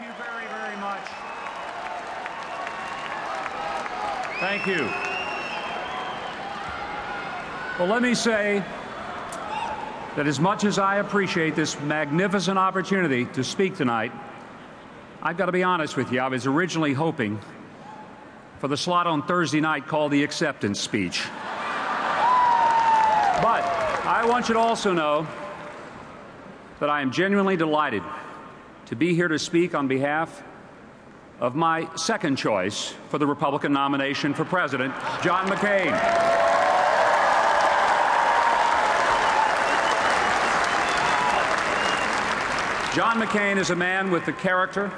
you very, very much. Thank you. Well, let me say that as much as I appreciate this magnificent opportunity to speak tonight, I've got to be honest with you. I was originally hoping for the slot on Thursday night called the acceptance speech. But I want you to also know that I am genuinely delighted to be here to speak on behalf of my second choice for the Republican nomination for president, John McCain. John McCain is a man with the character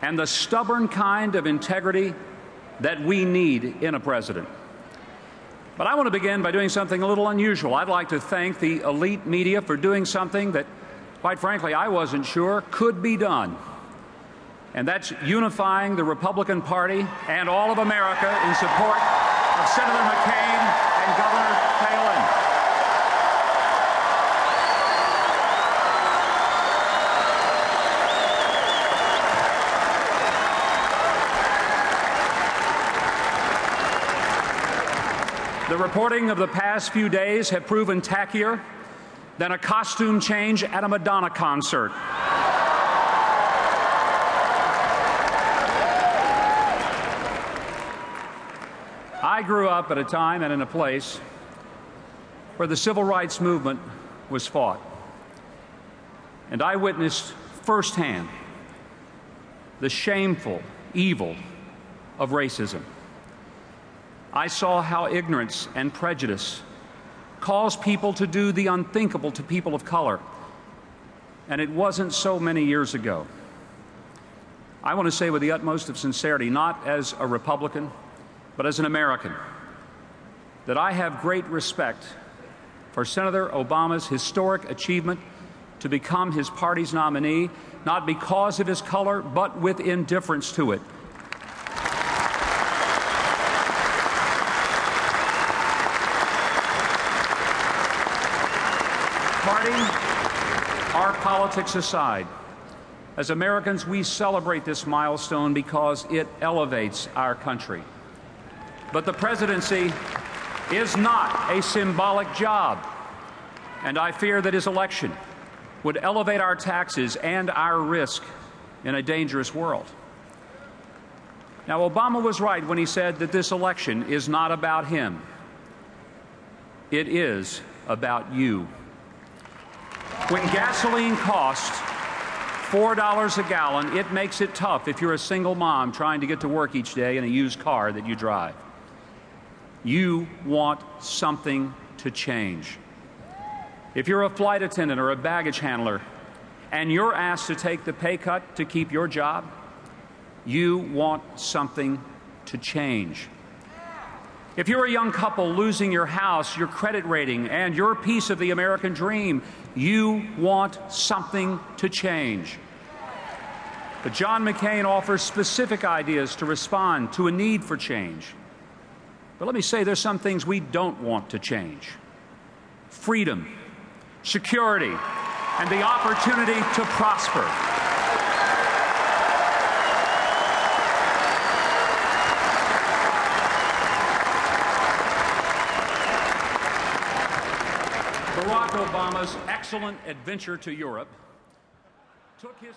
and the stubborn kind of integrity that we need in a president. But I want to begin by doing something a little unusual. I'd like to thank the elite media for doing something that, quite frankly, I wasn't sure could be done. And that's unifying the Republican Party and all of America in support of Senator McCain and Governor Palin. The reporting of the past few days have proven tackier than a costume change at a Madonna concert. I grew up at a time and in a place where the civil rights movement was fought. And I witnessed firsthand the shameful evil of racism. I saw how ignorance and prejudice cause people to do the unthinkable to people of color. And it wasn't so many years ago. I want to say with the utmost of sincerity, not as a Republican, but as an American, that I have great respect for Senator Obama's historic achievement to become his party's nominee, not because of his color, but with indifference to it. Party, our politics aside, as Americans, we celebrate this milestone because it elevates our country. But the presidency is not a symbolic job, and I fear that his election would elevate our taxes and our risk in a dangerous world. Now, Obama was right when he said that this election is not about him, it is about you. When gasoline costs $4 a gallon, it makes it tough if you're a single mom trying to get to work each day in a used car that you drive. You want something to change. If you're a flight attendant or a baggage handler and you're asked to take the pay cut to keep your job, you want something to change. If you're a young couple losing your house, your credit rating, and your piece of the American dream, you want something to change. But John McCain offers specific ideas to respond to a need for change. But let me say there's some things we don't want to change freedom, security, and the opportunity to prosper. Barack Obama's excellent adventure to Europe took his